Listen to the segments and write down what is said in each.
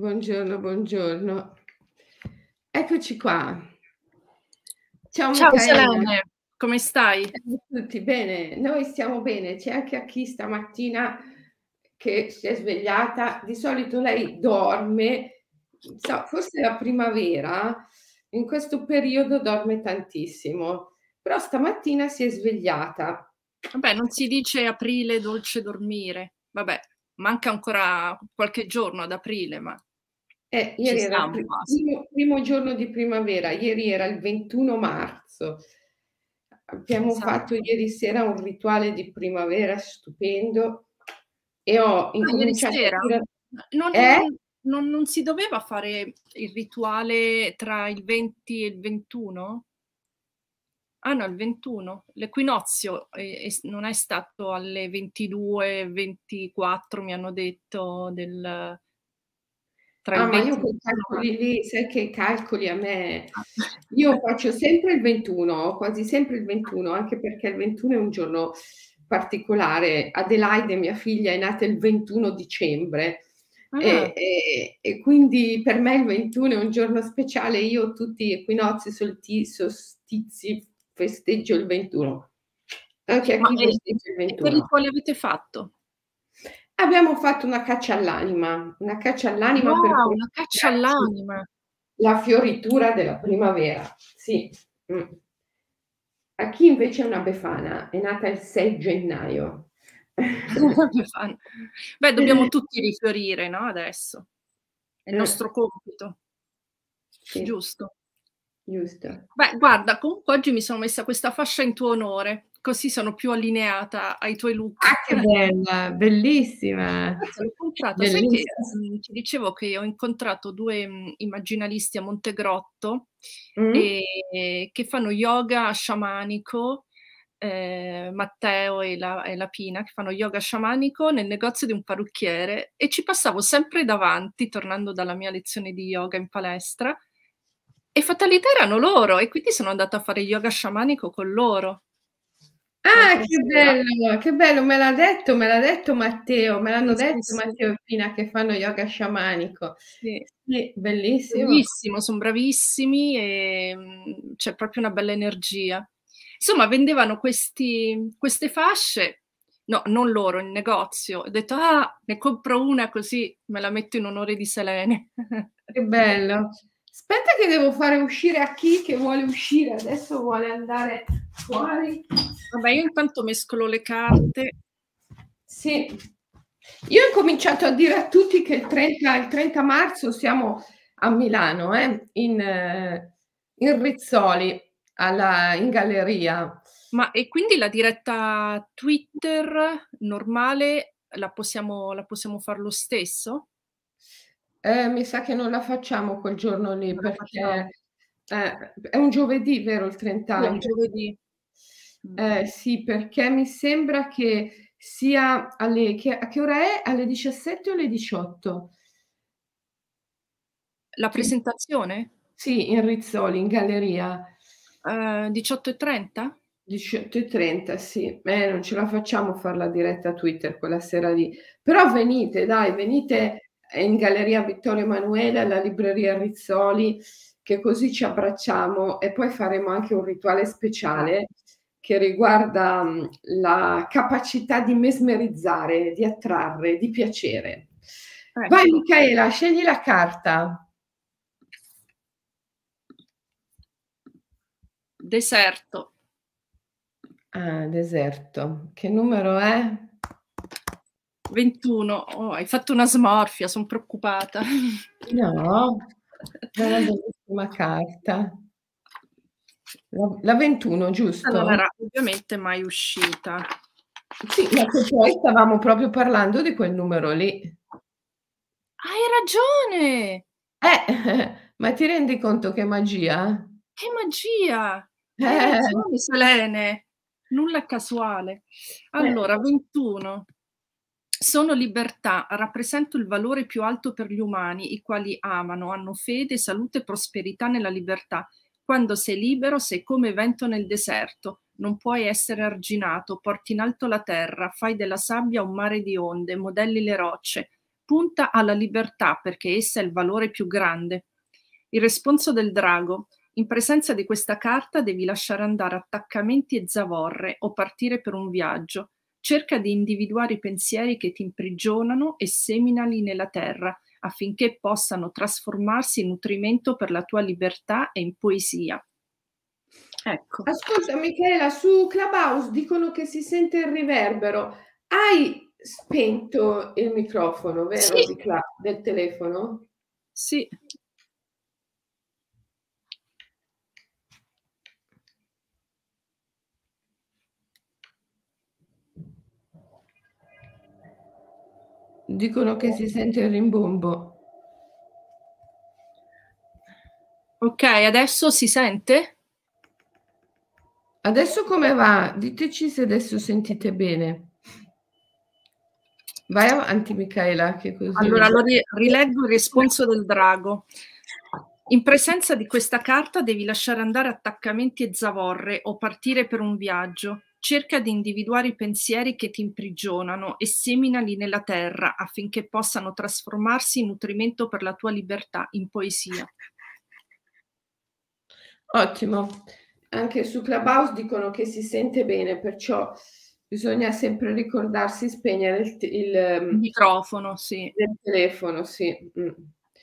Buongiorno, buongiorno. Eccoci qua. Ciao Ciao. Selene, come stai? Tutti, bene, noi stiamo bene. C'è anche a chi stamattina che si è svegliata. Di solito lei dorme, so, forse la primavera, in questo periodo dorme tantissimo, però stamattina si è svegliata. Vabbè, non si dice aprile dolce dormire. Vabbè, manca ancora qualche giorno ad aprile, ma Eh, ci ieri era il primo primo giorno di primavera, ieri era il 21 marzo. Abbiamo fatto Esatto. ieri sera un rituale di primavera stupendo e ho Ah, ieri incominciato a sera? dire Non eh? non non non si doveva fare il rituale tra il 20 e il 21? Ah no, il 21. L'equinozio è s non è stato alle 22, 24 mi hanno detto del tra Ah, ma 20 io e quei 21 calcoli lì, sai che calcoli a me Ah. io faccio sempre il 21, quasi sempre il 21, anche perché il 21 è un giorno particolare. Adelaide, mia figlia, è nata il 21 dicembre e Ah. e e quindi per me il 21 è un giorno speciale. Io tutti gli equinozi, solti solstizi festeggio il 21. Anche a chi e festeggia il e che 21. rituale avete fatto? Abbiamo fatto una caccia all'anima, una caccia all'anima per Wow, una caccia all'anima. la fioritura della primavera, sì, mh. A chi invece è una befana, è nata il 6 gennaio. Beh, dobbiamo tutti rifiorire, no, adesso. È il Eh. nostro compito. Sì. Giusto. Giusto. Beh, guarda, comunque oggi mi sono messa questa fascia in tuo onore, così sono più allineata ai tuoi look. Ah, che bella, bellissima, l'ho comprata. Sai che, mhmm, ti dicevo che ho incontrato 2, mhmm, immaginalisti a Montegrotto, Mh. ehm, che fanno yoga sciamanico, ehm, Matteo e la e la Pina, che fanno yoga sciamanico nel negozio di un parrucchiere e ci passavo sempre davanti, tornando dalla mia lezione di yoga in palestra, e fatalità erano loro e quindi sono andata a fare yoga sciamanico con loro. Ah, che bello, che bello, me l'ha detto me l'ha detto Matteo, me l'hanno sì, detto sì. Matteo e Pina che fanno yoga sciamanico. Sì. Sì, bellissimo. Bellissimo, son bravissimi, ehm, c'è proprio una bella energia. Insomma, vendevano questi queste fasce no, non loro, il negozio. Ho detto: "Ah, ne compro una così me la metto in onore di Selene." Che bello. Aspetta che devo fare uscire a chi che vuole uscire, adesso vuole andare fuori. Vabbè, io intanto mescolo le carte. Sì. Io ho incominciato a dire a tutti che il 30 il 30 marzo siamo a Milano, eh, in in Rizzoli, alla in galleria. Ma e quindi la diretta Twitter normale la possiamo la possiamo far lo stesso? Eh, mi sa che non la facciamo quel giorno lì Non perché eh, è un giovedì, vero il 30 Sì, è un 30 giovedì. Mh. Eh, sì, perché mi sembra che sia alle che a che ora è? Alle 17 o alle 18? La presentazione? Sì, in Rizzoli, in galleria. Uhm, 18:30? 18:30, sì. Eh, non ce la facciamo far la diretta Twitter quella sera lì. Però venite dai, venite in galleria Vittorio Emanuele, alla libreria Rizzoli, che così ci abbracciamo e poi faremo anche un rituale speciale che riguarda, mhmm, la capacità di mesmerizzare, di attrarre, di piacere. Vai Ecco. Micaela, scegli la carta. Deserto. Ah, deserto. Che numero è? 21. Oh, hai fatto una smorfia, son preoccupata. No, è una bellissima carta. La la 21, Questa non giusto? era ovviamente mai uscita. Sì, ma poi stavamo proprio parlando di quel numero lì. Hai ragione! Eh, ma ti rendi conto che magia? Che magia! Hai Eh. ragione Selene, nulla casuale. Eh. Allora, 21. Sono libertà, rappresento il valore più alto per gli umani, i quali amano, hanno fede, salute e prosperità nella libertà. Quando sei libero sei come vento nel deserto, non puoi essere arginato, porti in alto la terra, fai della sabbia un mare di onde, modelli le rocce, punta alla libertà perché essa è il valore più grande. Il responso del drago. In presenza di questa carta devi lasciare andare attaccamenti e zavorre o partire per un viaggio. Cerca di individuare i pensieri che ti imprigionano e seminali nella terra affinché possano trasformarsi in nutrimento per la tua libertà e in poesia. Ecco. Ascolta Michela, su Clubhouse dicono che si sente il riverbero. Hai spento il microfono, vero? Sì. del telefono? Sì. Dicono che si sente il rimbombo. Ok, adesso si sente? Adesso come va? Diteci se adesso sentite bene. Vai avanti Michaela. Che così allora, lo rileggo il risponso del drago. In presenza di questa carta devi lasciare andare attaccamenti e zavorre o partire per un viaggio. Cerca di individuare i pensieri che ti imprigionano e seminali nella terra affinché possano trasformarsi in nutrimento per la tua libertà, in poesia. Ottimo. Anche su Clubhouse dicono che si sente bene, perciò bisogna sempre ricordarsi di spegnere il, il, il microfono, sì. Il telefono, sì. Mm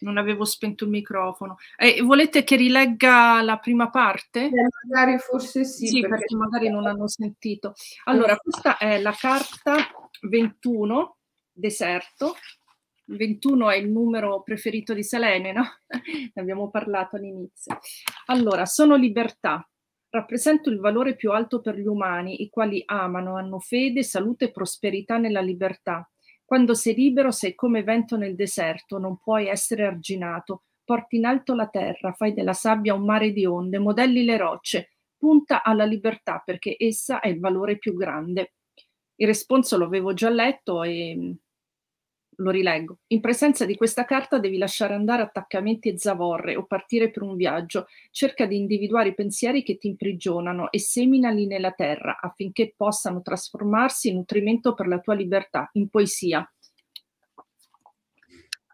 non avevo spento il microfono. Eh, volete che rilegga la prima parte? Eh, magari forse sì. Sì, perché, perché magari non hanno sentito. Allora, questa è la carta 21, deserto. 21 è il numero preferito di Selene, no? ne abbiamo parlato all'inizio. Allora, sono libertà. Rappresento il valore più alto per gli umani, i quali amano, hanno fede, salute e prosperità nella libertà quando sei libero sei come vento nel deserto, non puoi essere arginato. Porti in alto la terra, fai della sabbia un mare di onde, modelli le rocce, punta alla libertà perché essa è il valore più grande. Il responso lo avevo già letto e lo rileggo. In presenza di questa carta devi lasciare andare attaccamenti e zavorre o partire per un viaggio. Cerca di individuare i pensieri che ti imprigionano e seminali nella terra affinché possano trasformarsi in nutrimento per la tua libertà, in poesia.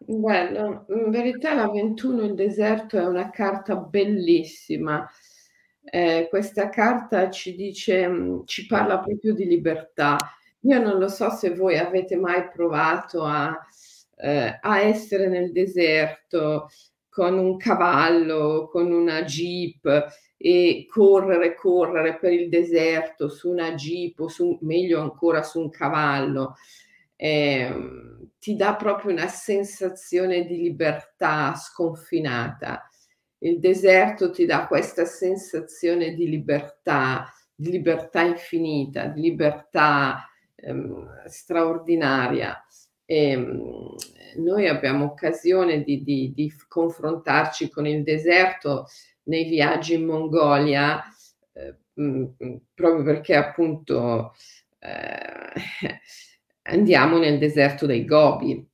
Bello, in verità la 21 il deserto è una carta bellissima. Eh, questa carta ci dice, ci parla proprio di libertà io non lo so se voi avete mai provato a, eh, a essere nel deserto con un cavallo, con una jeep e correre, correre per il deserto su una jeep o su, meglio ancora su un cavallo. Eh, ti dà proprio una sensazione di libertà sconfinata. Il deserto ti dà questa sensazione di libertà, di libertà infinita, di libertà ehm, straordinaria. E, ehm, noi abbiamo occasione di, di, di, confrontarci con il deserto nei viaggi in Mongolia, eh, mh, proprio perché appunto eh, andiamo nel deserto dei Gobi,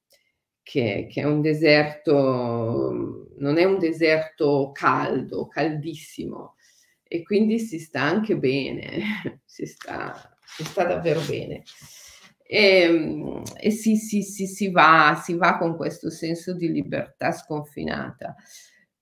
che, che, è un deserto, non è un deserto caldo, caldissimo, e quindi si sta anche bene, si sta si sta davvero bene. E, ehm, e si, si, si, si, va, si va con questo senso di libertà sconfinata.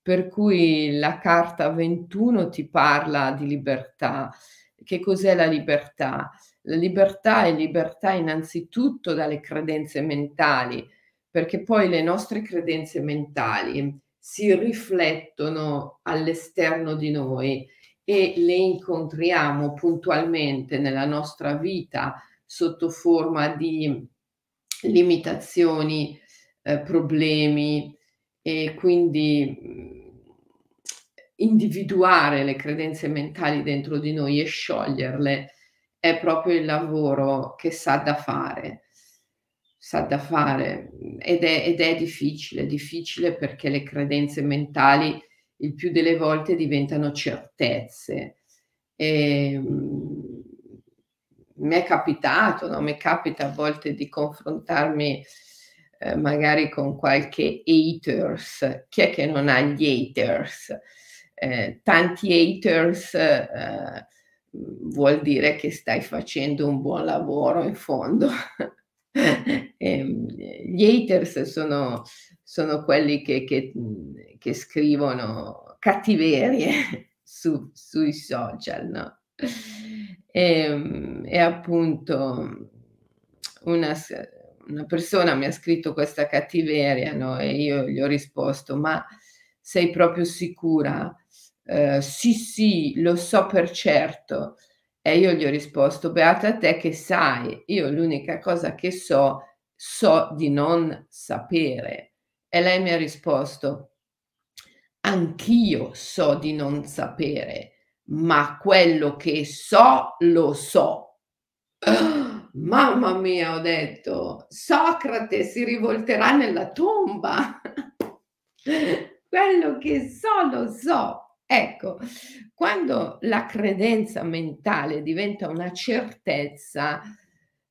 Per cui la carta 21 ti parla di libertà. Che cos'è la libertà? La libertà è libertà innanzitutto dalle credenze mentali, perché poi le nostre credenze mentali si riflettono all'esterno di noi e le incontriamo puntualmente nella nostra vita sotto forma di limitazioni, eh, problemi e quindi mh, individuare le credenze mentali dentro di noi e scioglierle è proprio il lavoro che sa da fare sa da fare ed è, ed è difficile, difficile perché le credenze mentali il più delle volte diventano certezze. E, ehm, mi è capitato, no? mi capita a volte di confrontarmi eh, magari con qualche haters. Chi è che non ha gli haters? Eh, tanti haters eh, vuol dire che stai facendo un buon lavoro in fondo. Ehm, gli haters sono sono quelli che che mhmm, che scrivono cattiverie su sui social, no, ehm, e appunto una una persona mi ha scritto questa cattiveria, no, e io gli ho risposto: "Ma sei proprio sicura?" Ehm, "Sì, sì, lo so per certo." E io gli ho risposto: "Beata te che sai, io l'unica cosa che so, so di non sapere." E lei mi ha risposto: "Anch'io so di non sapere, ma quello che so, lo so." Mamma mia, ho detto, Socrate si rivolterà nella tomba. Quello che so, lo so. Ecco, quando la credenza mentale diventa una certezza,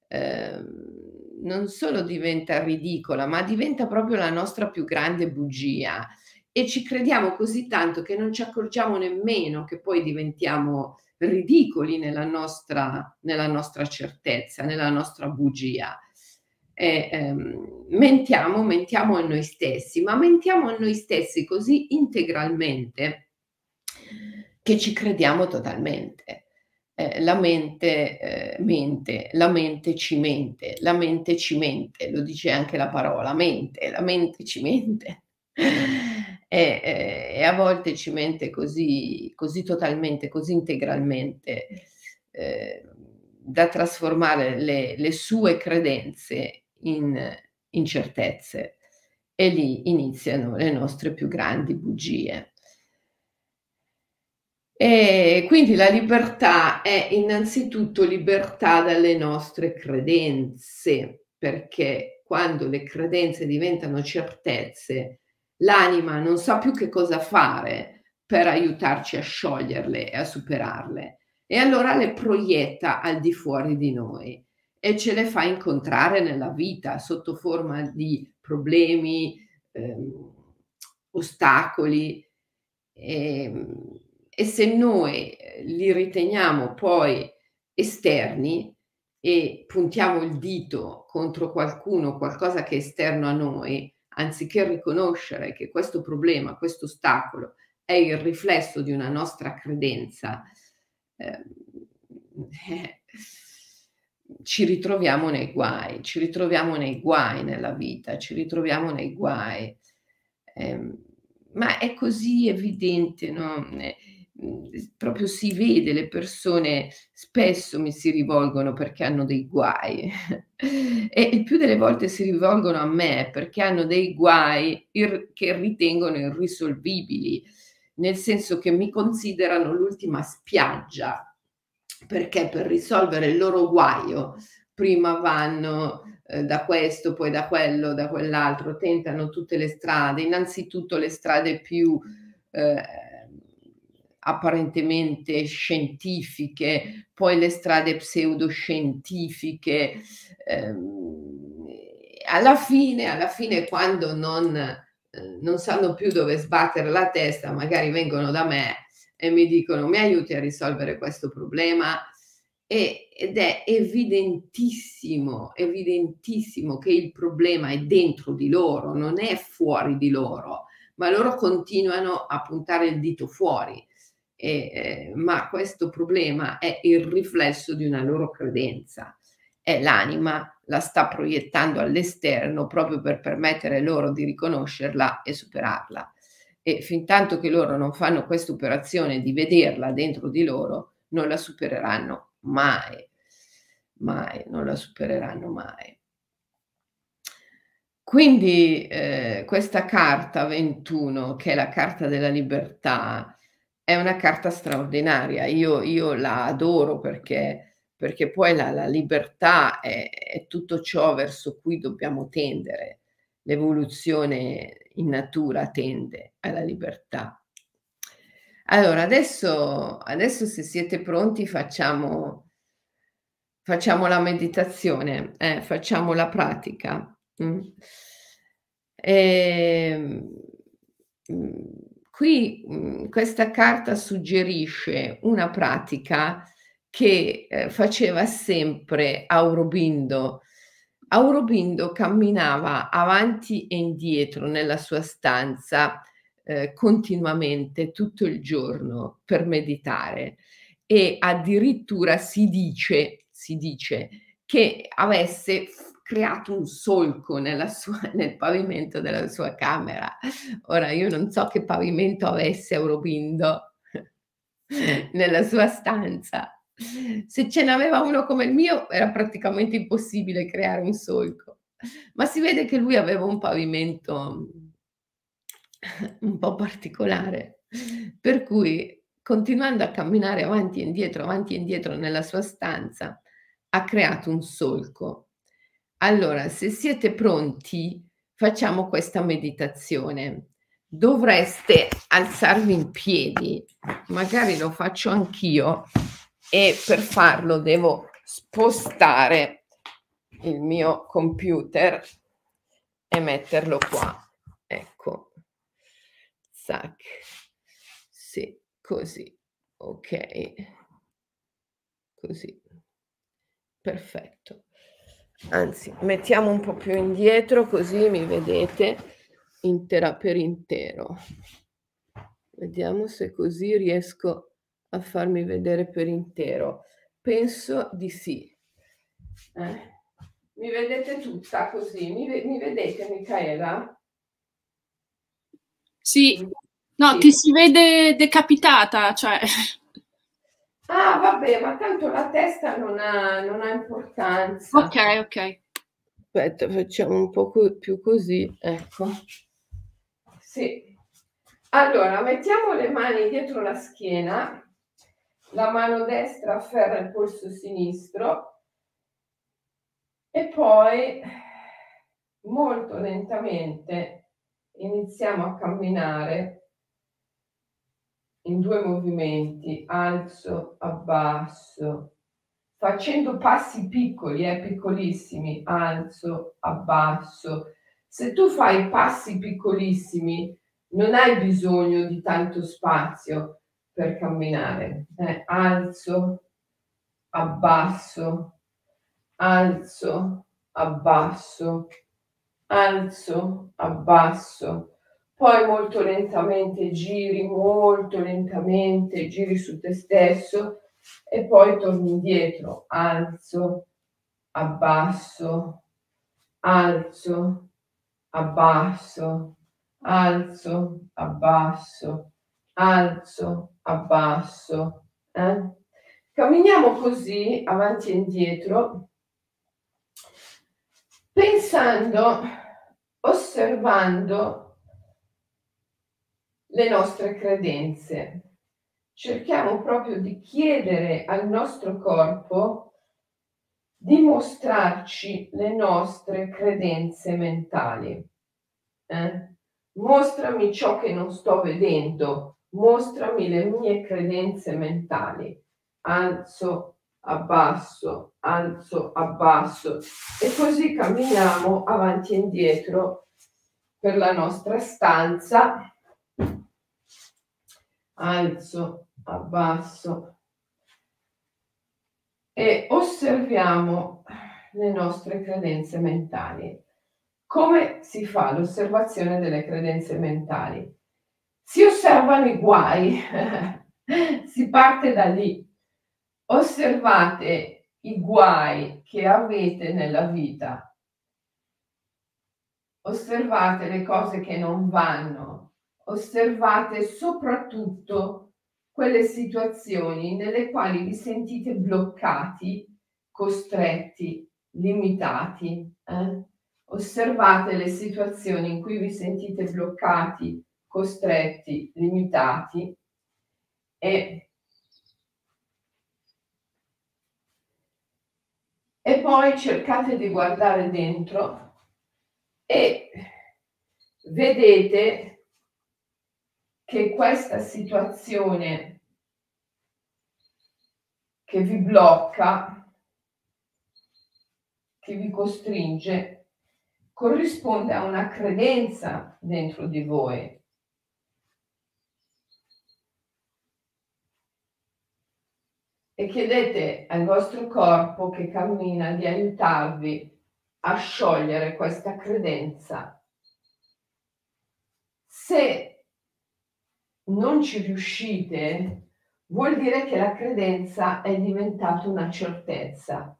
ehm, non solo diventa ridicola, ma diventa proprio la nostra più grande bugia e ci crediamo così tanto che non ci accorgiamo nemmeno che poi diventiamo ridicoli nella nostra nella nostra certezza, nella nostra bugia. E, ehm, mentiamo, mentiamo a noi stessi, ma mentiamo a noi stessi così integralmente che ci crediamo totalmente. Eh, la mente, ehm, mente, la mente ci mente, la mente ci mente, lo dice anche la parola mente, la mente ci mente. E, ehm, e a volte ci mente così così totalmente, così integralmente, ehm, da trasformare le le sue credenze in in certezze e lì iniziano le nostre più grandi bugie. E quindi la libertà è innanzitutto libertà dalle nostre credenze, perché quando le credenze diventano certezze l'anima non sa più che cosa fare per aiutarci a scioglierle e a superarle. E allora le proietta al di fuori di noi e ce le fa incontrare nella vita sotto forma di problemi, ehm, ostacoli ehm, e se noi li riteniamo poi esterni e puntiamo il dito contro qualcuno, qualcosa che è esterno a noi, anziché riconoscere che questo problema, questo ostacolo è il riflesso di una nostra credenza, ehm, eh, ci ritroviamo nei guai, ci ritroviamo nei guai nella vita, ci ritroviamo nei guai. Eh, ma è così evidente, no? Eh, Mhmm, proprio si vede, le persone spesso mi si rivolgono perché hanno dei guai. E il più delle volte si rivolgono a me perché hanno dei guai ir che ritengono irrisolvibili, nel senso che mi considerano l'ultima spiaggia, perché per risolvere il loro guaio prima vanno, ehm, da questo, poi da quello, da quell'altro, tentano tutte le strade, innanzitutto le strade più, ehm apparentemente scientifiche, poi le strade pseudoscientifiche. Ehm, alla fine, alla fine quando non, eh, non sanno più dove sbattere la testa, magari vengono da me e mi dicono mi aiuti a risolvere questo problema e, ed è evidentissimo, evidentissimo che il problema è dentro di loro, non è fuori di loro, ma loro continuano a puntare il dito fuori e, eh, ma questo problema è il riflesso di una loro credenza. È l'anima la sta proiettando all'esterno proprio per permettere loro di riconoscerla e superarla. E fin tanto che loro non fanno questa operazione di vederla dentro di loro, non la supereranno mai, mai, non la supereranno mai. Quindi eh, questa carta 21, che è la carta della libertà, è una carta straordinaria. Io io la adoro perché perché poi la la libertà è è tutto ciò verso cui dobbiamo tendere. L'evoluzione in natura tende alla libertà. Allora adesso adesso se siete pronti facciamo facciamo la meditazione, eh, facciamo la pratica, mh. Ehm, mhmm Qui, mhmm, questa carta suggerisce una pratica che, ehm, faceva sempre Aurobindo, Aurobindo camminava avanti e indietro nella sua stanza eh, continuamente tutto il giorno per meditare. E addirittura si dice, si dice che avesse creato un solco sua, nel pavimento della sua camera. Ora io non so che pavimento avesse Aurobindo nella sua stanza. Se ce n'aveva uno come il mio era praticamente impossibile creare un solco, ma si vede che lui aveva un pavimento un po' particolare, per cui continuando a camminare avanti e indietro, avanti e indietro nella sua stanza, ha creato un solco. Allora, se siete pronti, facciamo questa meditazione. Dovreste alzarvi in piedi, magari lo faccio anch'io e per farlo devo spostare il mio computer e metterlo qua. Ecco. Zac. Sì, così. Ok. Così. Perfetto. Anzi, mettiamo un po' più indietro così mi vedete intera per intero. Vediamo se così riesco a farmi vedere per intero. Penso di sì. Eh? Mi vedete tutta così? Mi, mi vedete Michaela? Sì, no, sì. ti si vede decapitata, cioè... Ah, vabbè, ma tanto la testa non ha, non ha importanza. Ok, ok. Aspetta, facciamo un po' più così, ecco. Sì. Allora, mettiamo le mani dietro la schiena, la mano destra afferra il polso sinistro e poi molto lentamente iniziamo a camminare in due movimenti, alzo, abbasso, facendo passi piccoli, eh, piccolissimi, alzo, abbasso. Se tu fai passi piccolissimi, non hai bisogno di tanto spazio per camminare. Eh, alzo, abbasso, alzo, abbasso, alzo, abbasso, poi molto lentamente giri, molto lentamente giri su te stesso e poi torni indietro, alzo, abbasso, alzo, abbasso, alzo, abbasso, alzo, abbasso. Eh? Camminiamo così avanti e indietro pensando, osservando le nostre credenze. Cerchiamo proprio di chiedere al nostro corpo di mostrarci le nostre credenze mentali. Eh? Mostrami ciò che non sto vedendo, mostrami le mie credenze mentali. Alzo abbasso, alzo, abbasso e così camminiamo avanti e indietro per la nostra stanza. Alzo, abbasso e osserviamo le nostre credenze mentali. Come si fa l'osservazione delle credenze mentali? Si osservano i guai, si parte da lì osservate i guai che avete nella vita, osservate le cose che non vanno, osservate soprattutto quelle situazioni nelle quali vi sentite bloccati, costretti, limitati. Eh? Osservate le situazioni in cui vi sentite bloccati, costretti, limitati e e poi cercate di guardare dentro e vedete che questa situazione che vi blocca, che vi costringe, corrisponde a una credenza dentro di voi e chiedete al vostro corpo che cammina di aiutarvi a sciogliere questa credenza. Se non ci riuscite, vuol dire che la credenza è diventata una certezza.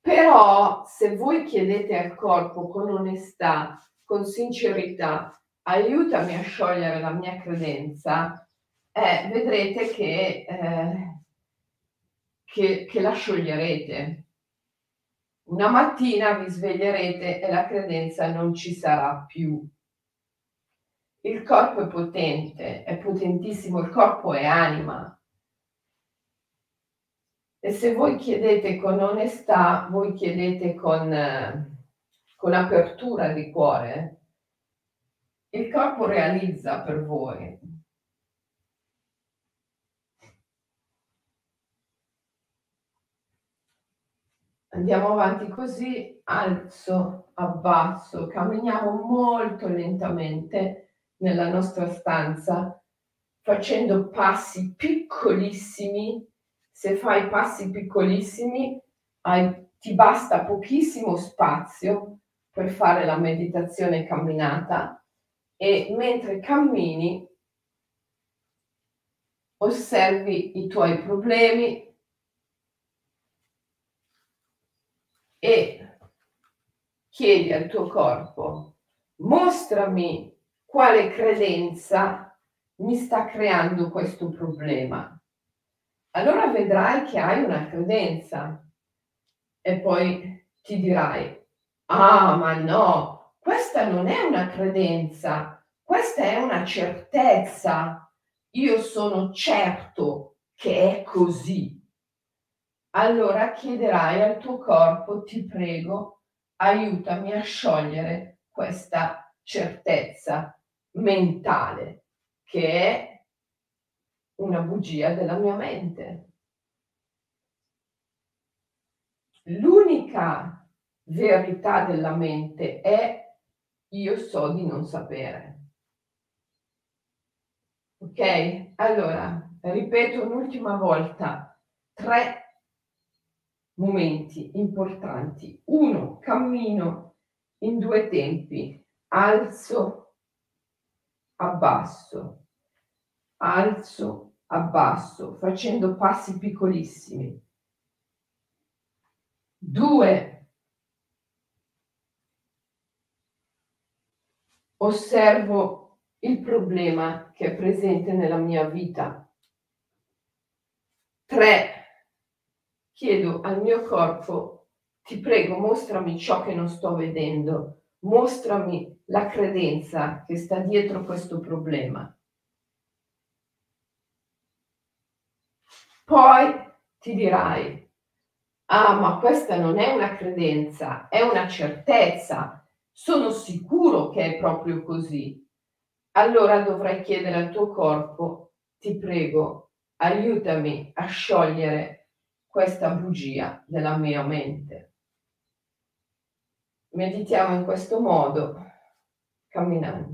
Però se voi chiedete al corpo con onestà, con sincerità, aiutami a sciogliere la mia credenza, eh, vedrete che, eh, che, che la scioglierete. Una mattina vi sveglierete e la credenza non ci sarà più. Il corpo è potente, è potentissimo, il corpo è anima. E se voi chiedete con onestà, voi chiedete con, con apertura di cuore, il corpo realizza per voi. Andiamo avanti così, alzo, abbasso, camminiamo molto lentamente nella nostra stanza, facendo passi piccolissimi. Se fai passi piccolissimi, hai, ti basta pochissimo spazio per fare la meditazione camminata e mentre cammini osservi i tuoi problemi, e chiedi al tuo corpo, mostrami quale credenza mi sta creando questo problema. Allora vedrai che hai una credenza e poi ti dirai, ah ma no, questa non è una credenza, questa è una certezza. Io sono certo che è così allora chiederai al tuo corpo, ti prego, aiutami a sciogliere questa certezza mentale che è una bugia della mia mente. L'unica verità della mente è io so di non sapere. Ok? Allora, ripeto un'ultima volta, tre momenti importanti. Uno, cammino in due tempi, alzo, abbasso, alzo, abbasso, facendo passi piccolissimi. Due, osservo il problema che è presente nella mia vita. Tre, chiedo al mio corpo, ti prego, mostrami ciò che non sto vedendo, mostrami la credenza che sta dietro questo problema. Poi ti dirai, ah, ma questa non è una credenza, è una certezza, sono sicuro che è proprio così. Allora dovrai chiedere al tuo corpo, ti prego, aiutami a sciogliere questa bugia della mia mente. Meditiamo in questo modo, camminando.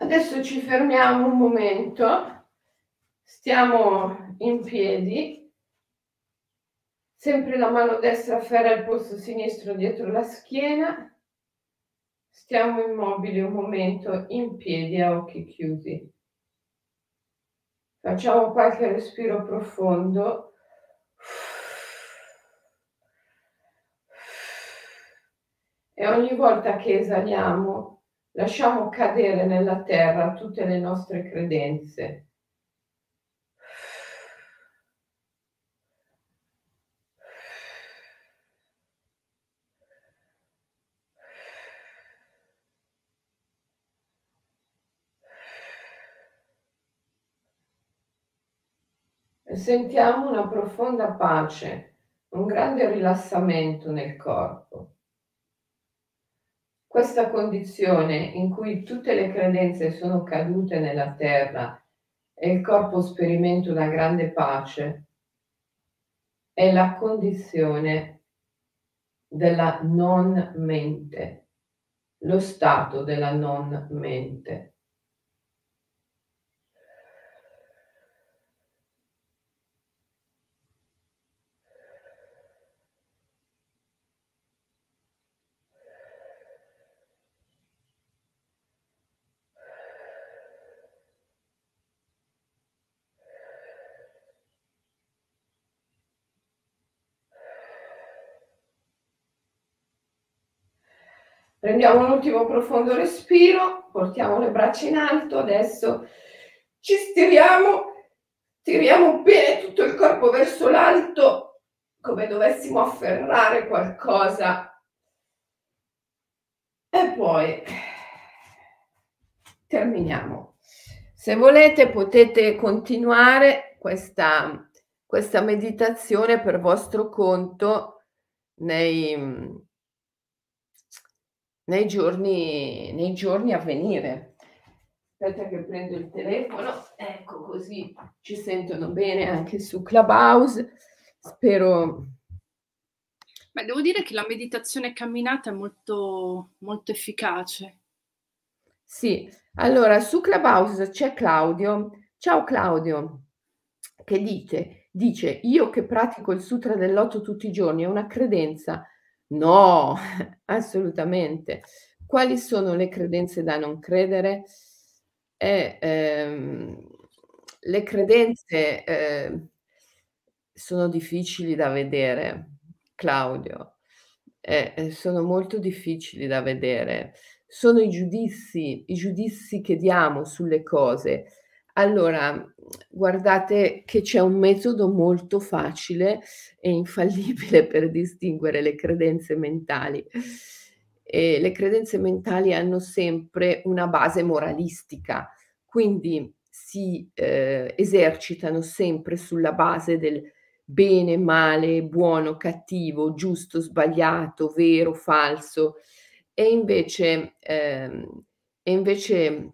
Adesso ci fermiamo un momento, stiamo in piedi, sempre la mano destra afferra il polso sinistro dietro la schiena, stiamo immobili un momento in piedi a occhi chiusi. Facciamo qualche respiro profondo. E ogni volta che esaliamo lasciamo cadere nella terra tutte le nostre credenze. Sentiamo una profonda pace, un grande rilassamento nel corpo. Questa condizione in cui tutte le credenze sono cadute nella terra e il corpo sperimenta una grande pace è la condizione della non mente, lo stato della non mente. Prendiamo un ultimo profondo respiro, portiamo le braccia in alto, adesso ci stiriamo, tiriamo bene tutto il corpo verso l'alto, come dovessimo afferrare qualcosa. E poi terminiamo. Se volete potete continuare questa, questa meditazione per vostro conto nei nei giorni, nei giorni a venire. Aspetta che prendo il telefono, ecco così ci sentono bene anche su Clubhouse. Spero. Beh, devo dire che la meditazione camminata è molto, molto efficace. Sì, allora su Clubhouse c'è Claudio. Ciao Claudio, che dice, dice, io che pratico il Sutra dell'Otto tutti i giorni, è una credenza No, assolutamente. Quali sono le credenze da non credere? Eh, ehm, le credenze eh, sono difficili da vedere, Claudio, eh, eh, sono molto difficili da vedere. Sono i giudizi, i giudizi che diamo sulle cose. Allora, guardate che c'è un metodo molto facile e infallibile per distinguere le credenze mentali. E le credenze mentali hanno sempre una base moralistica, quindi si eh, esercitano sempre sulla base del bene, male, buono, cattivo, giusto, sbagliato, vero, falso. E invece, eh, e invece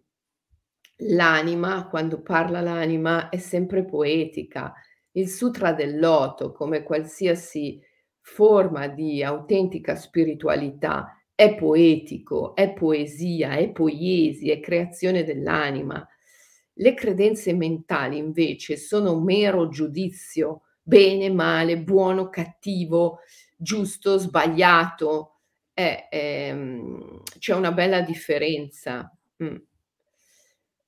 L'anima, quando parla l'anima, è sempre poetica. Il Sutra del Loto, come qualsiasi forma di autentica spiritualità, è poetico, è poesia, è poiesi, è creazione dell'anima. Le credenze mentali invece sono mero giudizio, bene, male, buono, cattivo, giusto, sbagliato. È, ehm, c'è una bella differenza. Mm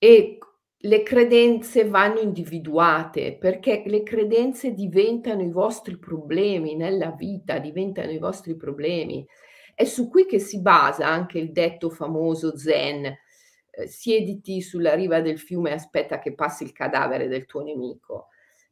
e le credenze vanno individuate perché le credenze diventano i vostri problemi nella vita, diventano i vostri problemi. È su qui che si basa anche il detto famoso zen, eh, siediti sulla riva del fiume e aspetta che passi il cadavere del tuo nemico.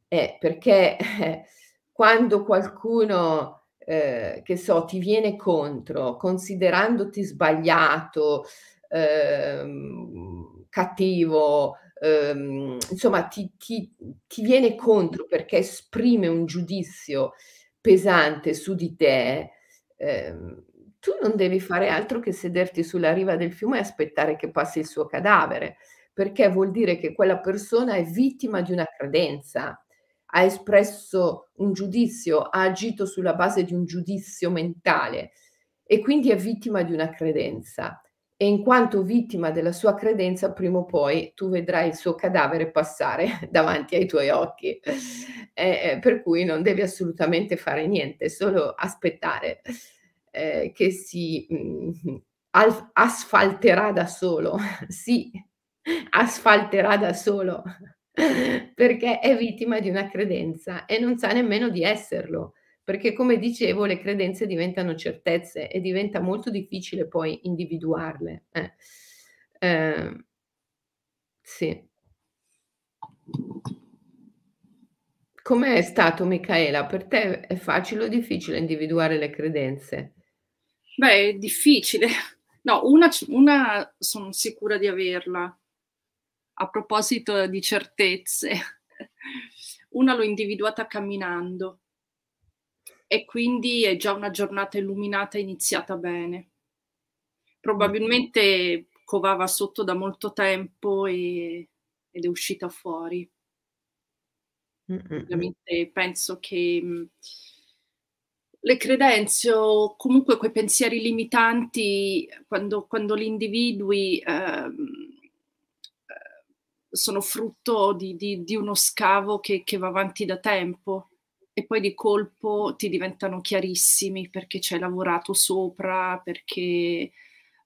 Eh, perché eh, quando qualcuno, eh, che so, ti viene contro, considerandoti sbagliato, ehm, cattivo, ehm, insomma ti, ti, ti, viene contro perché esprime un giudizio pesante su di te, ehm, tu non devi fare altro che sederti sulla riva del fiume e aspettare che passi il suo cadavere, perché vuol dire che quella persona è vittima di una credenza, ha espresso un giudizio, ha agito sulla base di un giudizio mentale e quindi è vittima di una credenza e in quanto vittima della sua credenza, prima o poi tu vedrai il suo cadavere passare davanti ai tuoi occhi. Eh, per cui non devi assolutamente fare niente, solo aspettare eh, che si mh, mm, asfalterà da solo. sì, asfalterà da solo perché è vittima di una credenza e non sa nemmeno di esserlo perché come dicevo le credenze diventano certezze e diventa molto difficile poi individuarle. Eh. Eh, sì. Com'è stato Michaela? Per te è facile o difficile individuare le credenze? Beh, è difficile. No, una, una sono sicura di averla. A proposito di certezze, una l'ho individuata camminando e quindi è già una giornata illuminata iniziata bene. Probabilmente covava sotto da molto tempo e, ed è uscita fuori. Mm-mm. Ovviamente penso che mh, mm, le credenze o comunque quei pensieri limitanti, quando, quando li individui, ehm, eh, sono frutto di, di, di uno scavo che, che va avanti da tempo e poi di colpo ti diventano chiarissimi perché ci hai lavorato sopra, perché,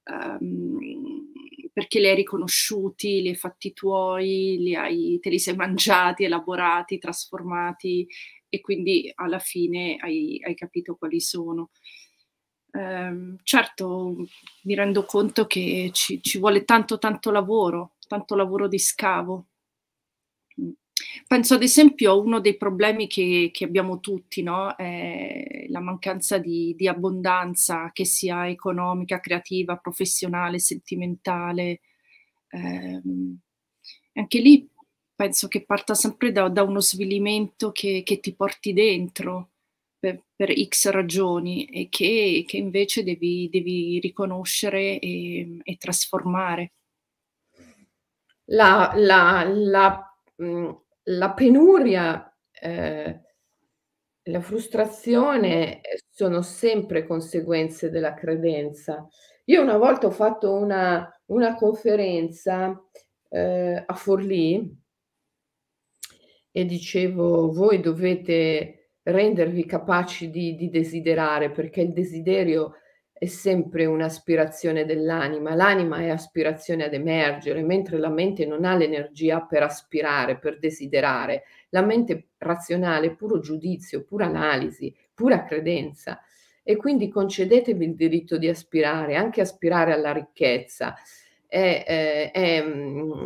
um, perché li hai riconosciuti, li hai fatti tuoi, li hai, te li sei mangiati, elaborati, trasformati e quindi alla fine hai, hai capito quali sono. Um, certo, mi rendo conto che ci, ci vuole tanto tanto lavoro, tanto lavoro di scavo Penso ad esempio a uno dei problemi che, che abbiamo tutti, no? È la mancanza di, di, abbondanza, che sia economica, creativa, professionale, sentimentale. Eh, anche lì penso che parta sempre da, da uno svilimento che, che, ti porti dentro per, per X ragioni e che, che invece devi, devi riconoscere e, e trasformare. La, la, la, mh la penuria, eh, la frustrazione sono sempre conseguenze della credenza. Io una volta ho fatto una, una conferenza eh, a Forlì e dicevo, voi dovete rendervi capaci di, di desiderare, perché il desiderio è sempre un'aspirazione dell'anima. L'anima è aspirazione ad emergere, mentre la mente non ha l'energia per aspirare, per desiderare. La mente razionale puro giudizio, pura analisi, pura credenza. E quindi concedetevi il diritto di aspirare, anche aspirare alla ricchezza. È, è, è,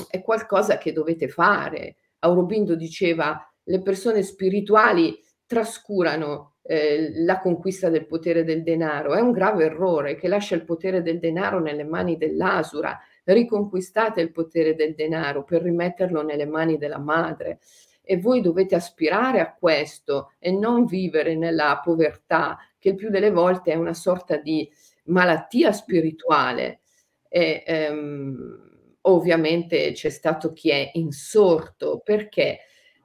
è qualcosa che dovete fare. Aurobindo diceva, le persone spirituali trascurano eh, la conquista del potere del denaro. È un grave errore che lascia il potere del denaro nelle mani dell'asura. Riconquistate il potere del denaro per rimetterlo nelle mani della madre. E voi dovete aspirare a questo e non vivere nella povertà, che più delle volte è una sorta di malattia spirituale. E, ehm, ovviamente c'è stato chi è insorto perché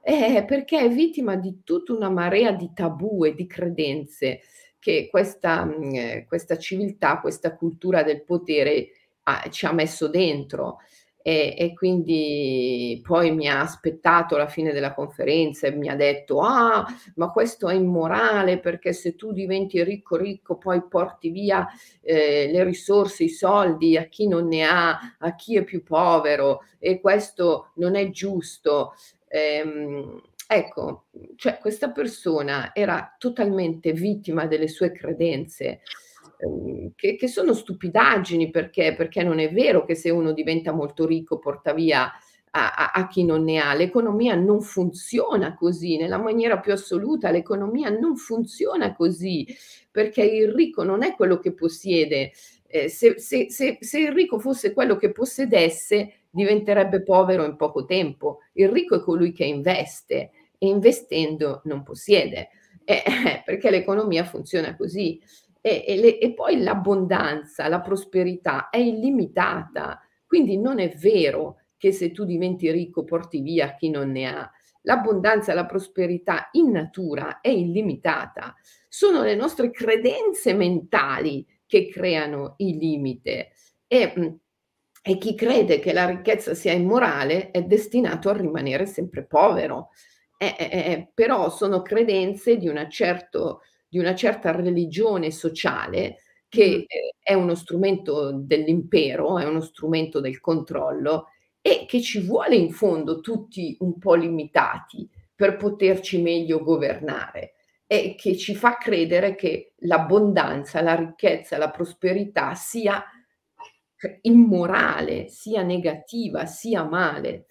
eh, perché è vittima di tutta una marea di tabù e di credenze che questa, mhmm, eh, questa civiltà, questa cultura del potere ha, ci ha messo dentro. E, e, quindi poi mi ha aspettato la fine della conferenza e mi ha detto: Ah, ma questo è immorale perché se tu diventi ricco, ricco, poi porti via eh, le risorse, i soldi a chi non ne ha, a chi è più povero, e questo non è giusto. Ehm, ecco, cioè questa persona era totalmente vittima delle sue credenze. Ehm, che, che, sono stupidaggini perché, perché non è vero che se uno diventa molto ricco porta via a, a, chi non ne ha. L'economia non funziona così, nella maniera più assoluta l'economia non funziona così, perché il ricco non è quello che possiede. Eh, se, se, se, se il ricco fosse quello che possedesse, diventerebbe povero in poco tempo. Il ricco è colui che investe e investendo non possiede, eh, perché l'economia funziona così. E, e, le, e poi l'abbondanza, la prosperità è illimitata, quindi non è vero che se tu diventi ricco porti via chi non ne ha. L'abbondanza, la prosperità in natura è illimitata. Sono le nostre credenze mentali che creano il limite E, e chi crede che la ricchezza sia immorale è destinato a rimanere sempre povero. Eh, eh, eh, però sono credenze di una, certo, di una, certa religione sociale che mm. è uno strumento dell'impero, è uno strumento del controllo e che ci vuole in fondo tutti un po' limitati per poterci meglio governare e che ci fa credere che l'abbondanza, la ricchezza, la prosperità sia immorale, sia negativa, sia male.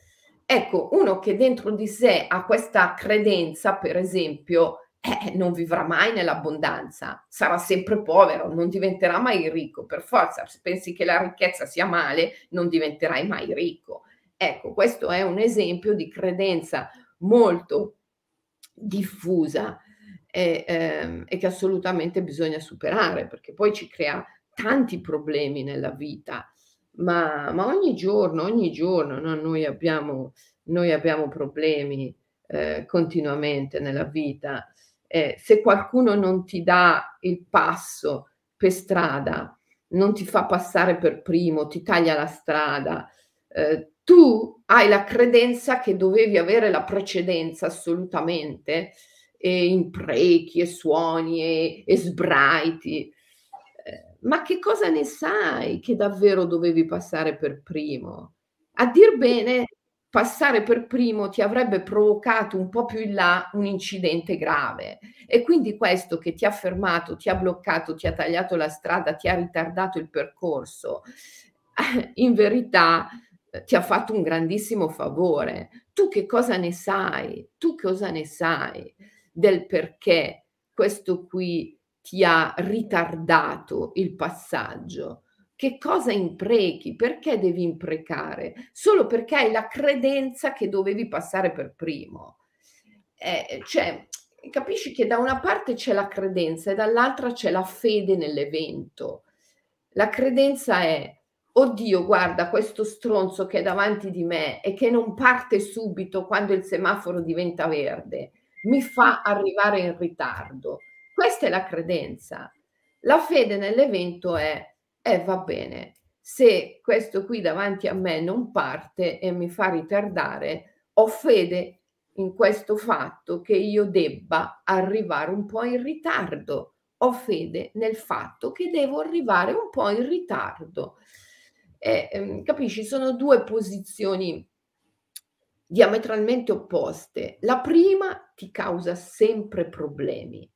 Ecco, uno che dentro di sé ha questa credenza, per esempio, eh, non vivrà mai nell'abbondanza, sarà sempre povero, non diventerà mai ricco, per forza, se pensi che la ricchezza sia male, non diventerai mai ricco. Ecco, questo è un esempio di credenza molto diffusa e, ehm, e che assolutamente bisogna superare, perché poi ci crea tanti problemi nella vita, ma, ma ogni giorno, ogni giorno no, noi, abbiamo, noi abbiamo problemi eh, continuamente nella vita. Eh, se qualcuno non ti dà il passo per strada, non ti fa passare per primo, ti taglia la strada, eh, tu hai la credenza che dovevi avere la precedenza assolutamente, e imprechi e suoni e, e sbraiti ma che cosa ne sai che davvero dovevi passare per primo? A dir bene, passare per primo ti avrebbe provocato un po' più in là un incidente grave e quindi questo che ti ha fermato, ti ha bloccato, ti ha tagliato la strada, ti ha ritardato il percorso, in verità eh, ti ha fatto un grandissimo favore. Tu che cosa ne sai? Tu cosa ne sai del perché questo qui ti ha ritardato il passaggio? Che cosa imprechi? Perché devi imprecare? Solo perché hai la credenza che dovevi passare per primo. Eh, cioè, capisci che da una parte c'è la credenza e dall'altra c'è la fede nell'evento. La credenza è, oddio, guarda questo stronzo che è davanti di me e che non parte subito quando il semaforo diventa verde, mi fa arrivare in ritardo. Questa è la credenza. La fede nell'evento è, eh va bene, se questo qui davanti a me non parte e mi fa ritardare, ho fede in questo fatto che io debba arrivare un po' in ritardo. Ho fede nel fatto che devo arrivare un po' in ritardo. Eh, ehm, capisci? Sono due posizioni diametralmente opposte. La prima ti causa sempre problemi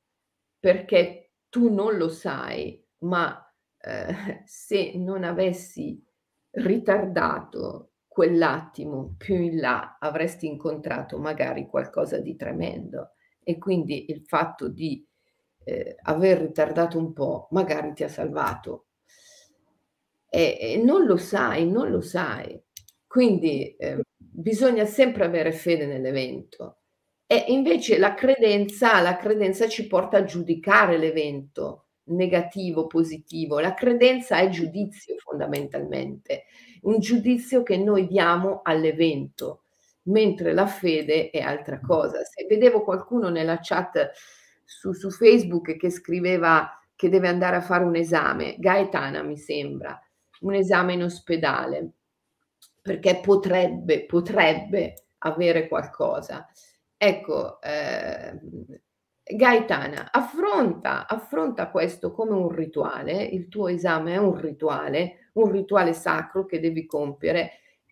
perché tu non lo sai, ma eh, se non avessi ritardato quell'attimo più in là avresti incontrato magari qualcosa di tremendo e quindi il fatto di eh, aver ritardato un po' magari ti ha salvato. E, e non lo sai, non lo sai. Quindi eh, bisogna sempre avere fede nell'evento e invece la credenza, la credenza ci porta a giudicare l'evento negativo, positivo. La credenza è giudizio fondamentalmente, un giudizio che noi diamo all'evento, mentre la fede è altra cosa. Se vedevo qualcuno nella chat su, su Facebook che scriveva che deve andare a fare un esame, Gaetana mi sembra, un esame in ospedale, perché potrebbe, potrebbe avere qualcosa. Ecco, eh, Gaetana, affronta, affronta questo come un rituale, il tuo esame è un rituale, un rituale sacro che devi compiere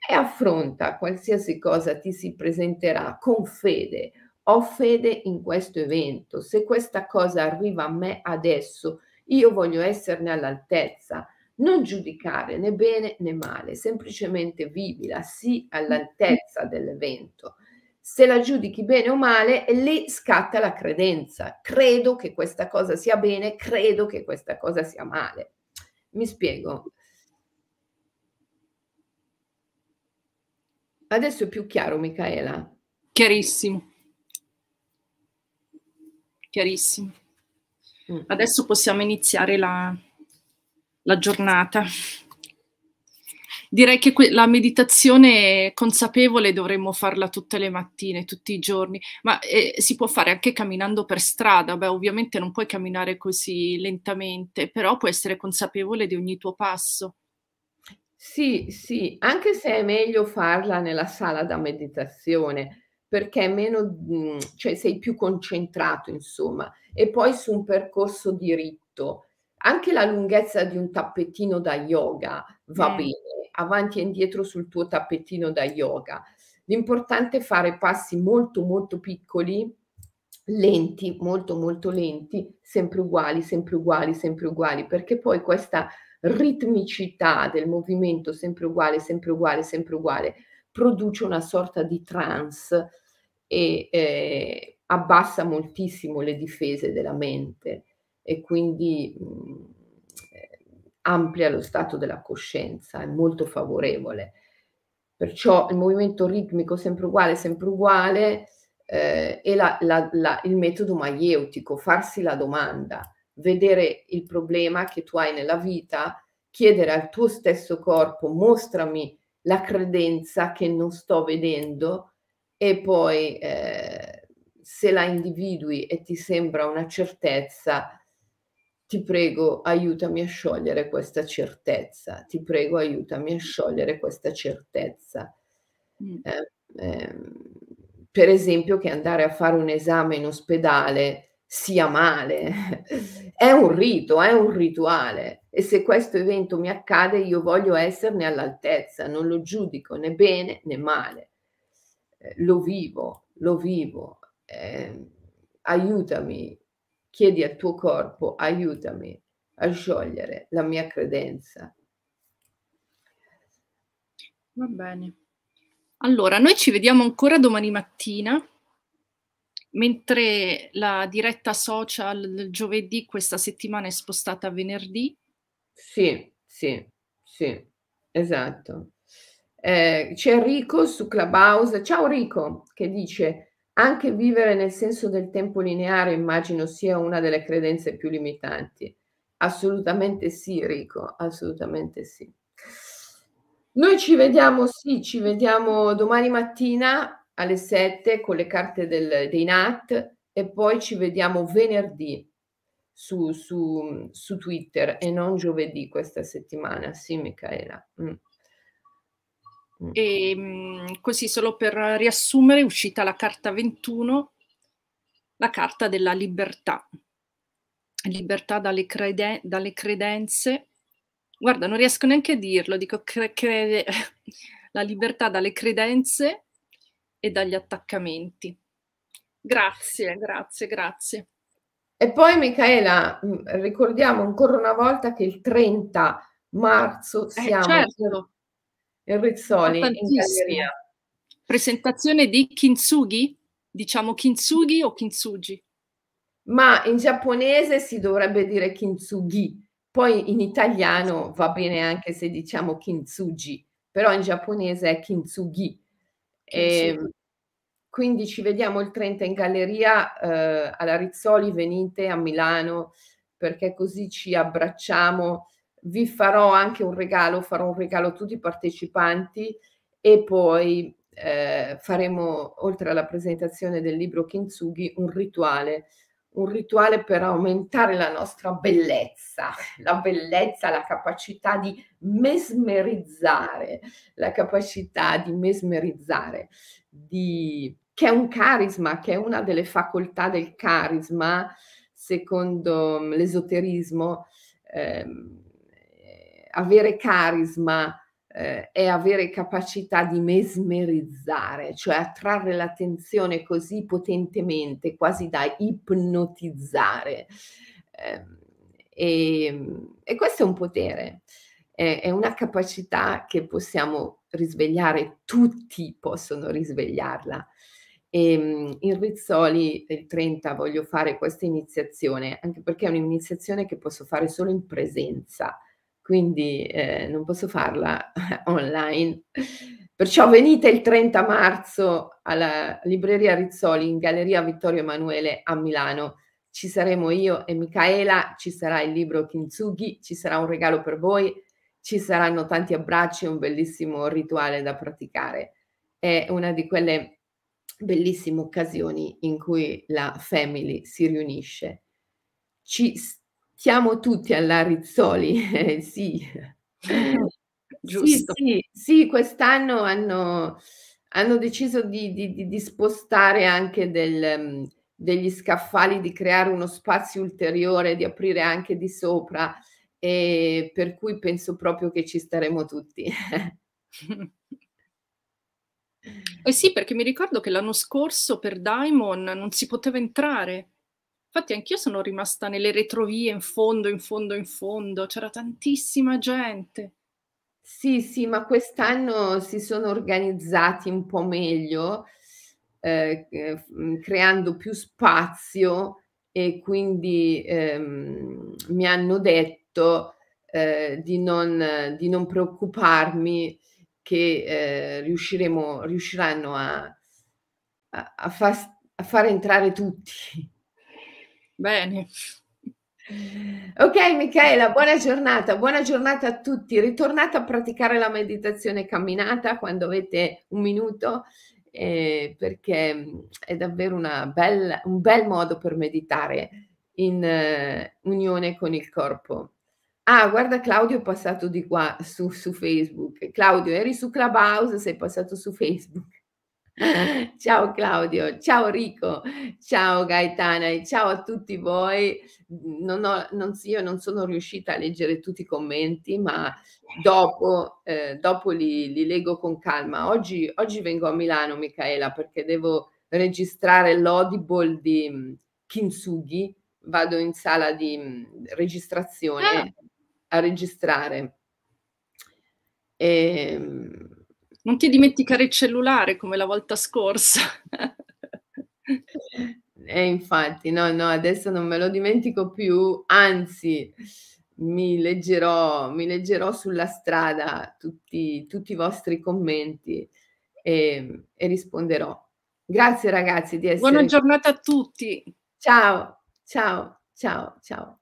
e affronta qualsiasi cosa ti si presenterà con fede. Ho fede in questo evento, se questa cosa arriva a me adesso, io voglio esserne all'altezza, non giudicare né bene né male, semplicemente vivila sì all'altezza dell'evento se la giudichi bene o male, lì scatta la credenza. Credo che questa cosa sia bene, credo che questa cosa sia male. Mi spiego. Adesso è più chiaro, Michaela? Chiarissimo. Chiarissimo. Mm. Adesso possiamo iniziare la, la giornata. Direi che que- la meditazione consapevole dovremmo farla tutte le mattine, tutti i giorni, ma eh, si può fare anche camminando per strada. Beh, ovviamente non puoi camminare così lentamente, però puoi essere consapevole di ogni tuo passo. Sì, sì, anche se è meglio farla nella sala da meditazione, perché meno mhmm, cioè sei più concentrato insomma, e poi su un percorso diritto. Anche la lunghezza di un tappetino da yoga va Mh. bene, avanti e indietro sul tuo tappetino da yoga. L'importante è fare passi molto, molto piccoli, lenti, molto, molto lenti, sempre uguali, sempre uguali, sempre uguali, perché poi questa ritmicità del movimento sempre uguale, sempre uguale, sempre uguale, produce una sorta di trance e, ehm, abbassa moltissimo le difese della mente e quindi, mhmm, ehm, amplia lo stato della coscienza, è molto favorevole. Perciò il movimento ritmico sempre uguale, sempre uguale, ehm, e la la la il metodo maieutico, farsi la domanda vedere il problema che tu hai nella vita, chiedere al tuo stesso corpo: "Mostrami la credenza che non sto vedendo" e poi, ehm, se la individui e ti sembra una certezza, ti prego aiutami a sciogliere questa certezza, ti prego aiutami a sciogliere questa certezza. Mh. Ehm, ehm, per esempio che andare a fare un esame in ospedale sia male. È un rito, è un rituale e se questo evento mi accade io voglio esserne all'altezza, non lo giudico né bene né male. Ehm, lo vivo, lo vivo. Ehm, aiutami, chiedi al tuo corpo, aiutami a sciogliere la mia credenza. Va bene. Allora, noi ci vediamo ancora domani mattina mentre la diretta social del giovedì questa settimana è spostata a venerdì. Sì, sì, sì, esatto. Ehm, c'è Rico su Clubhouse. Ciao Rico, che dice: "Anche vivere nel senso del tempo lineare immagino sia una delle credenze più limitanti". Assolutamente sì Rico, assolutamente sì. Noi ci vediamo sì, ci vediamo domani mattina alle 7 con le carte del dei NAT e poi ci vediamo venerdì su su su Twitter e non giovedì questa settimana. Sì, Micaela. Mh. Mh. Ehm, così solo per riassumere, è uscita la carta 21, la carta della libertà. Libertà dalle crede dalle credenze. Guarda, non riesco neanche a dirlo, dico cre crede la libertà dalle credenze e dagli attaccamenti. Grazie, grazie, grazie. E poi Micaela, mhmm, ricordiamo ancora una volta che il 30 marzo Eh siamo certo. In Rizzoli in galleria. Presentazione di Kintsugi? Diciamo Kintsugi o Kintsugi? Ma in giapponese si dovrebbe dire Kintsugi, poi in italiano va bene anche se diciamo Kintsugi, però in giapponese è Kintsugi. Ehm, quindi ci vediamo il 30 in galleria, ehm, alla Rizzoli, venite a Milano perché così ci abbracciamo. Vi farò anche un regalo, farò un regalo a tutti i partecipanti e poi, ehm, faremo oltre alla presentazione del libro Kintsugi un rituale un rituale per aumentare la nostra bellezza, la bellezza, la capacità di mesmerizzare, la capacità di mesmerizzare, di che è un carisma, che è una delle facoltà del carisma, secondo l'esoterismo, ehm, avere carisma eh, è avere capacità di mesmerizzare, cioè attrarre l'attenzione così potentemente, quasi da ipnotizzare. Eh, e, e, questo è un potere, è, è una capacità che possiamo risvegliare, tutti possono risvegliarla. E in Rizzoli il 30 voglio fare questa iniziazione, anche perché è un'iniziazione che posso fare solo in presenza quindi eh, non posso farla online. Perciò venite il 30 marzo alla libreria Rizzoli in Galleria Vittorio Emanuele a Milano. Ci saremo io e Micaela, ci sarà il libro Kintsugi, ci sarà un regalo per voi, ci saranno tanti abbracci e un bellissimo rituale da praticare. È una di quelle bellissime occasioni in cui la family si riunisce. Ci siamo tutti alla Rizzoli, eh, sì. giusto? Sì, sì, sì, quest'anno hanno hanno deciso di di di spostare anche del mhmm, degli scaffali, di creare uno spazio ulteriore, di aprire anche di sopra, ehm, per cui penso proprio che ci staremo tutti. Eh sì, perché mi ricordo che l'anno scorso per Daimon non si poteva entrare. Infatti anch'io sono rimasta nelle retrovie in fondo, in fondo, in fondo, c'era tantissima gente. Sì, sì, ma quest'anno si sono organizzati un po' meglio, ehm, c mhmm, creando più spazio e quindi, ehm, mi hanno detto, ehm, di non di non preoccuparmi che, ehm, riusciremo riusciranno a a a far s a far entrare tutti. Bene. Okay Michaela, buona giornata, buona giornata a tutti. Ritornate a praticare la meditazione camminata quando avete un minuto, ehm, perché, mhmm, è davvero una bel un bel modo per meditare in unione con il corpo. Ah, guarda Claudio è passato di qua su su Facebook. Claudio, eri su Clubhouse, sei passato su Facebook. Ciao Claudio, ciao Rico, ciao Gaetana e ciao a tutti voi. Non ho non io non sono riuscita a leggere tutti i commenti, ma dopo ehm, dopo li li leggo con calma. Oggi oggi vengo a Milano Michaela, perché devo registrare l'audible di, mhmm, Kintsugi, vado in sala di, Ah. registrazione a registrare. Ehm Non ti dimenticare il cellulare come la volta scorsa. Eh infatti, no, no, adesso non me lo dimentico più, anzi mi leggerò mi leggerò sulla strada tutti tutti i vostri commenti, ehm, e risponderò. Grazie ragazzi di Buona essere giornata a tutti. Ciao, ciao, ciao, ciao.